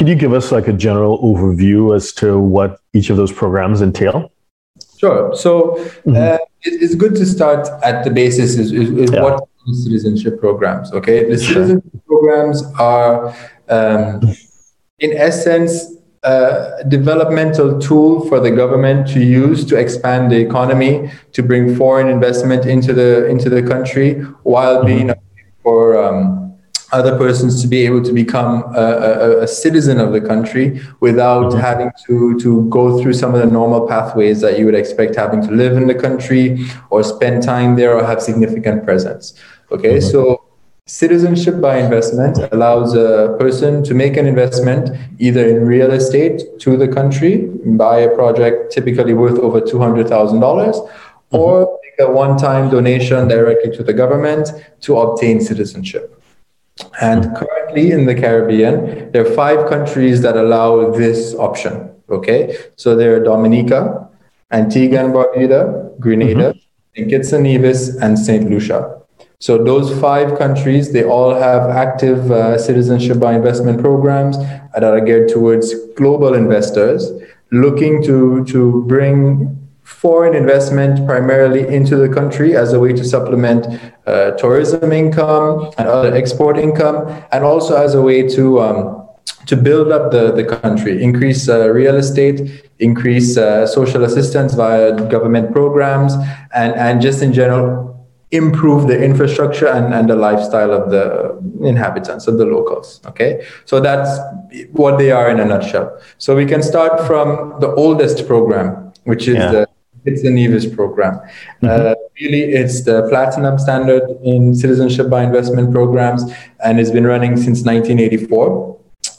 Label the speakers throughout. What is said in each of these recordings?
Speaker 1: Could you give us like a general overview as to what each of those programs entail?
Speaker 2: Sure. So mm-hmm. uh, it, it's good to start at the basis is, is, is yeah. what citizenship programs. Okay, the sure. citizenship programs are, um, in essence, a developmental tool for the government to use to expand the economy, to bring foreign investment into the into the country, while mm-hmm. being for um, other persons to be able to become a, a, a citizen of the country without mm-hmm. having to, to go through some of the normal pathways that you would expect having to live in the country or spend time there or have significant presence. Okay, mm-hmm. so citizenship by investment allows a person to make an investment either in real estate to the country, buy a project typically worth over $200,000, mm-hmm. or make a one time donation directly to the government to obtain citizenship. And currently in the Caribbean, there are five countries that allow this option. Okay, so there are Dominica, Antigua and Barbuda, Grenada, mm-hmm. St. Kitts and Nevis, and St. Lucia. So those five countries, they all have active uh, citizenship by investment programs that are geared towards global investors looking to to bring foreign investment primarily into the country as a way to supplement uh, tourism income and other export income, and also as a way to um, to build up the, the country, increase uh, real estate, increase uh, social assistance via government programs, and, and just in general improve the infrastructure and, and the lifestyle of the inhabitants of the locals okay so that's what they are in a nutshell so we can start from the oldest program which is yeah. the it's the Nevis program. Mm-hmm. Uh, really, it's the platinum standard in citizenship by investment programs, and it's been running since 1984.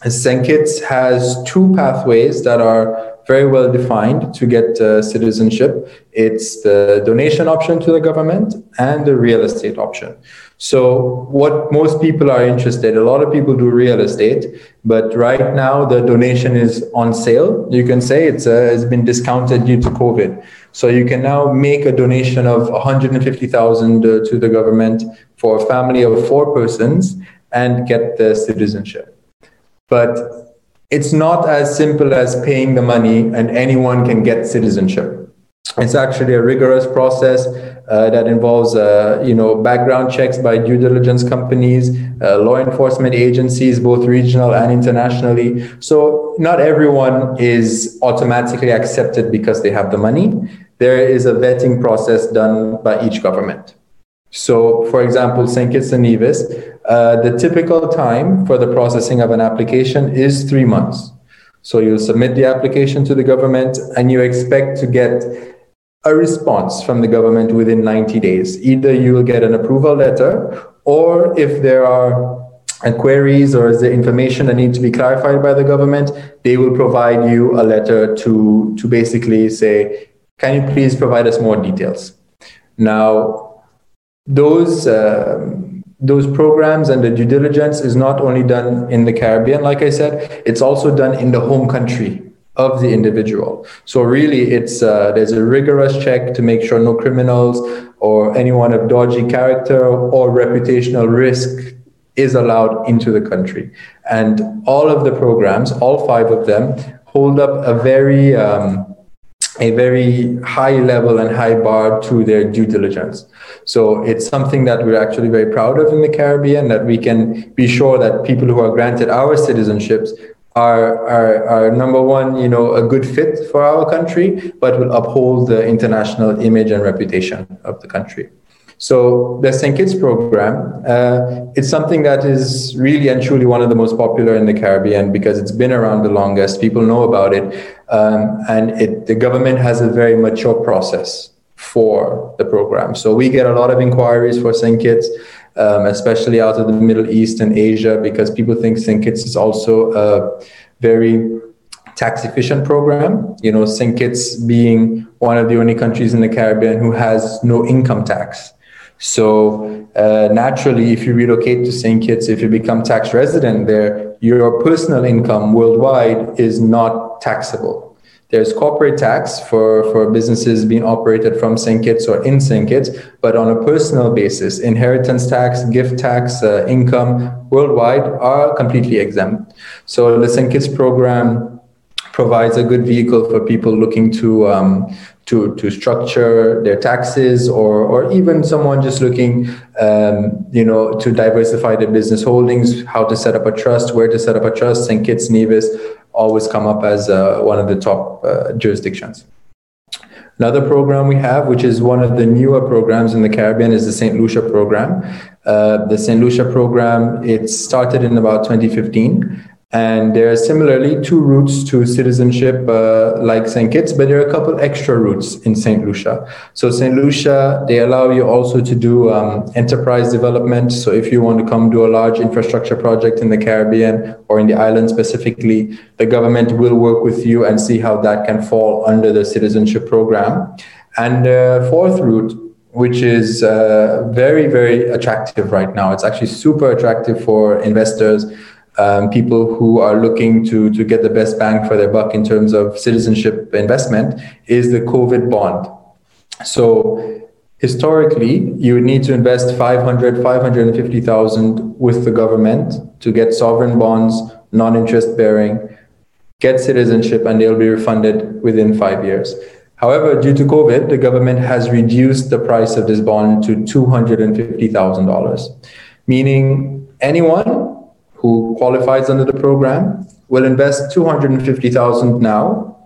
Speaker 2: St. Kitts has two pathways that are very well defined to get uh, citizenship. It's the donation option to the government and the real estate option. So, what most people are interested, a lot of people do real estate, but right now the donation is on sale. You can say it's, uh, it's been discounted due to COVID. So, you can now make a donation of 150,000 uh, to the government for a family of four persons and get the citizenship. But it's not as simple as paying the money and anyone can get citizenship. It's actually a rigorous process uh, that involves, uh, you know, background checks by due diligence companies, uh, law enforcement agencies, both regional and internationally. So not everyone is automatically accepted because they have the money. There is a vetting process done by each government. So, for example, St. Kitts and Nevis, uh, the typical time for the processing of an application is three months. So you'll submit the application to the government and you expect to get a response from the government within 90 days. Either you will get an approval letter, or if there are queries or is there information that need to be clarified by the government, they will provide you a letter to, to basically say, can you please provide us more details? Now, those um, those programs and the due diligence is not only done in the Caribbean, like I said, it's also done in the home country of the individual. So really, it's uh, there's a rigorous check to make sure no criminals or anyone of dodgy character or reputational risk is allowed into the country. And all of the programs, all five of them, hold up a very um, a very high level and high bar to their due diligence. So it's something that we're actually very proud of in the Caribbean that we can be sure that people who are granted our citizenships are, are, are number one, you know, a good fit for our country, but will uphold the international image and reputation of the country. So the St. Kitts program, uh, it's something that is really and truly one of the most popular in the Caribbean because it's been around the longest. People know about it, um, and it, the government has a very mature process for the program. So we get a lot of inquiries for St. Kitts, um, especially out of the Middle East and Asia, because people think St. Kitts is also a very tax efficient program. You know, St. Kitts being one of the only countries in the Caribbean who has no income tax. So uh, naturally, if you relocate to St. Kitts, if you become tax resident there, your personal income worldwide is not taxable. There's corporate tax for, for businesses being operated from St. Kitts or in St. Kitts, but on a personal basis, inheritance tax, gift tax, uh, income worldwide are completely exempt. So the St. Kitts program provides a good vehicle for people looking to um, to to structure their taxes, or or even someone just looking, um, you know, to diversify their business holdings, how to set up a trust, where to set up a trust. St. Kitts Nevis always come up as uh, one of the top uh, jurisdictions. Another program we have, which is one of the newer programs in the Caribbean, is the St. Lucia program. Uh, the St. Lucia program, it started in about 2015 and there are similarly two routes to citizenship, uh, like St. Kitts, but there are a couple extra routes in St. Lucia. So St. Lucia, they allow you also to do um, enterprise development. So if you want to come do a large infrastructure project in the Caribbean or in the island specifically, the government will work with you and see how that can fall under the citizenship program. And the fourth route which is uh, very, very attractive right now. It's actually super attractive for investors um, people who are looking to, to get the best bang for their buck in terms of citizenship investment is the COVID bond. So historically, you would need to invest 500, 550,000 with the government to get sovereign bonds, non-interest bearing, get citizenship, and they'll be refunded within five years. However, due to COVID, the government has reduced the price of this bond to $250,000, meaning anyone who qualifies under the program will invest 250,000 now.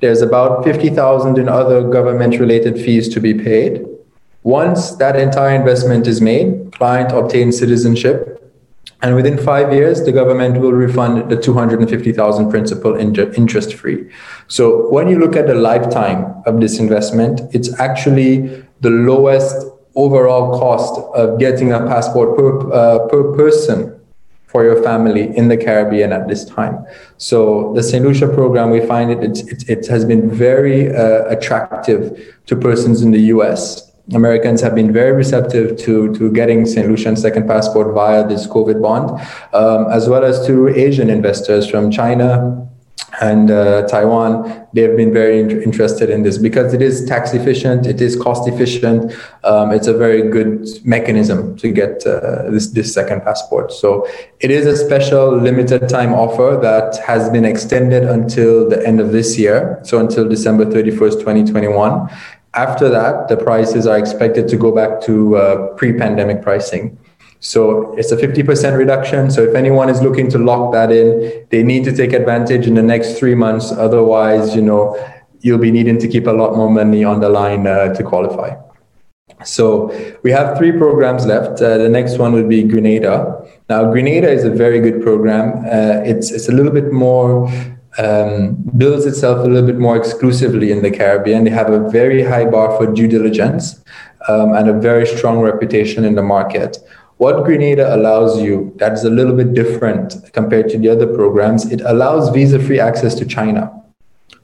Speaker 2: There's about 50,000 in other government related fees to be paid. Once that entire investment is made, client obtains citizenship and within five years, the government will refund the 250,000 principal interest free. So when you look at the lifetime of this investment, it's actually the lowest overall cost of getting a passport per, uh, per person for your family in the Caribbean at this time. So the St. Lucia program, we find it, it, it, it has been very uh, attractive to persons in the US. Americans have been very receptive to, to getting St. Lucian second passport via this COVID bond, um, as well as to Asian investors from China, and uh, Taiwan, they've been very in- interested in this because it is tax efficient, it is cost efficient, um, it's a very good mechanism to get uh, this this second passport. So it is a special limited time offer that has been extended until the end of this year, so until December thirty first, twenty twenty one. After that, the prices are expected to go back to uh, pre pandemic pricing. So it's a 50% reduction. So if anyone is looking to lock that in, they need to take advantage in the next three months. Otherwise, you know, you'll be needing to keep a lot more money on the line uh, to qualify. So we have three programs left. Uh, the next one would be Grenada. Now, Grenada is a very good program. Uh, it's it's a little bit more um, builds itself a little bit more exclusively in the Caribbean. They have a very high bar for due diligence um, and a very strong reputation in the market. What Grenada allows you, that is a little bit different compared to the other programs, it allows visa free access to China.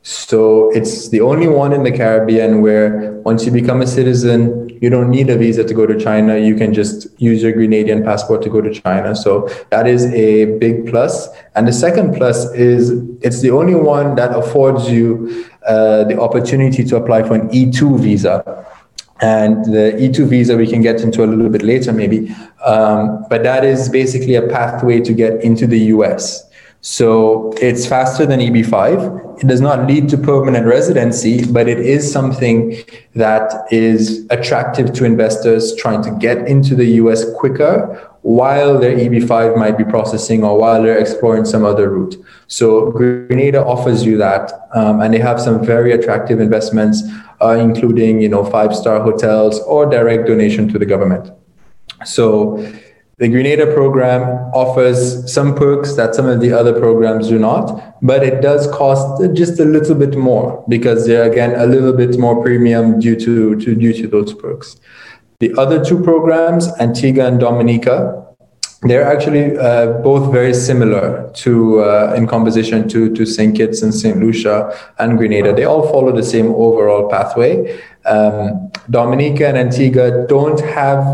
Speaker 2: So it's the only one in the Caribbean where once you become a citizen, you don't need a visa to go to China. You can just use your Grenadian passport to go to China. So that is a big plus. And the second plus is it's the only one that affords you uh, the opportunity to apply for an E2 visa. And the E2 visa we can get into a little bit later, maybe. Um, but that is basically a pathway to get into the US. So it's faster than EB5. It does not lead to permanent residency, but it is something that is attractive to investors trying to get into the US quicker while their EB5 might be processing or while they're exploring some other route. So Grenada offers you that, um, and they have some very attractive investments uh, including you know five star hotels or direct donation to the government. So the Grenada program offers some perks that some of the other programs do not, but it does cost just a little bit more because they're again a little bit more premium due to, to due to those perks. The other two programs, Antigua and Dominica, they're actually uh, both very similar to uh, in composition to to St. Kitts and St. Lucia and Grenada. They all follow the same overall pathway. Um, Dominica and Antigua don't have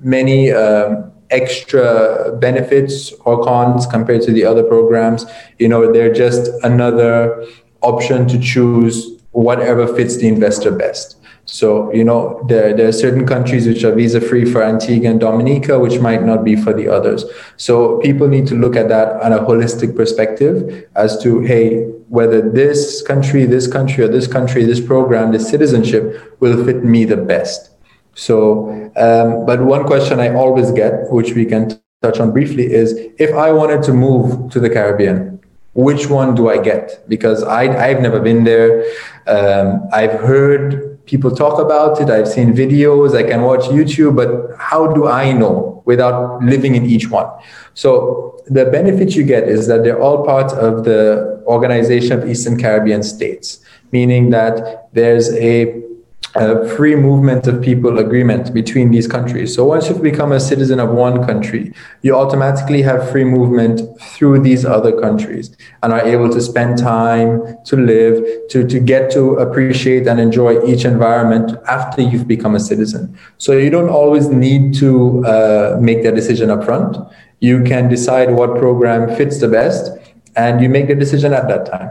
Speaker 2: many um, extra benefits or cons compared to the other programs. You know, they're just another option to choose whatever fits the investor best. So, you know, there, there are certain countries which are visa free for Antigua and Dominica, which might not be for the others. So people need to look at that on a holistic perspective as to, hey, whether this country, this country, or this country, this program, this citizenship will fit me the best. So, um, but one question I always get, which we can touch on briefly, is if I wanted to move to the Caribbean, which one do I get? Because I, I've never been there. Um, I've heard people talk about it. I've seen videos. I can watch YouTube, but how do I know without living in each one? So the benefit you get is that they're all part of the Organization of Eastern Caribbean States, meaning that there's a a free movement of people agreement between these countries. So once you've become a citizen of one country, you automatically have free movement through these other countries and are able to spend time to live, to, to get to appreciate and enjoy each environment after you've become a citizen. So you don't always need to uh, make that decision up front. You can decide what program fits the best and you make the decision at that time.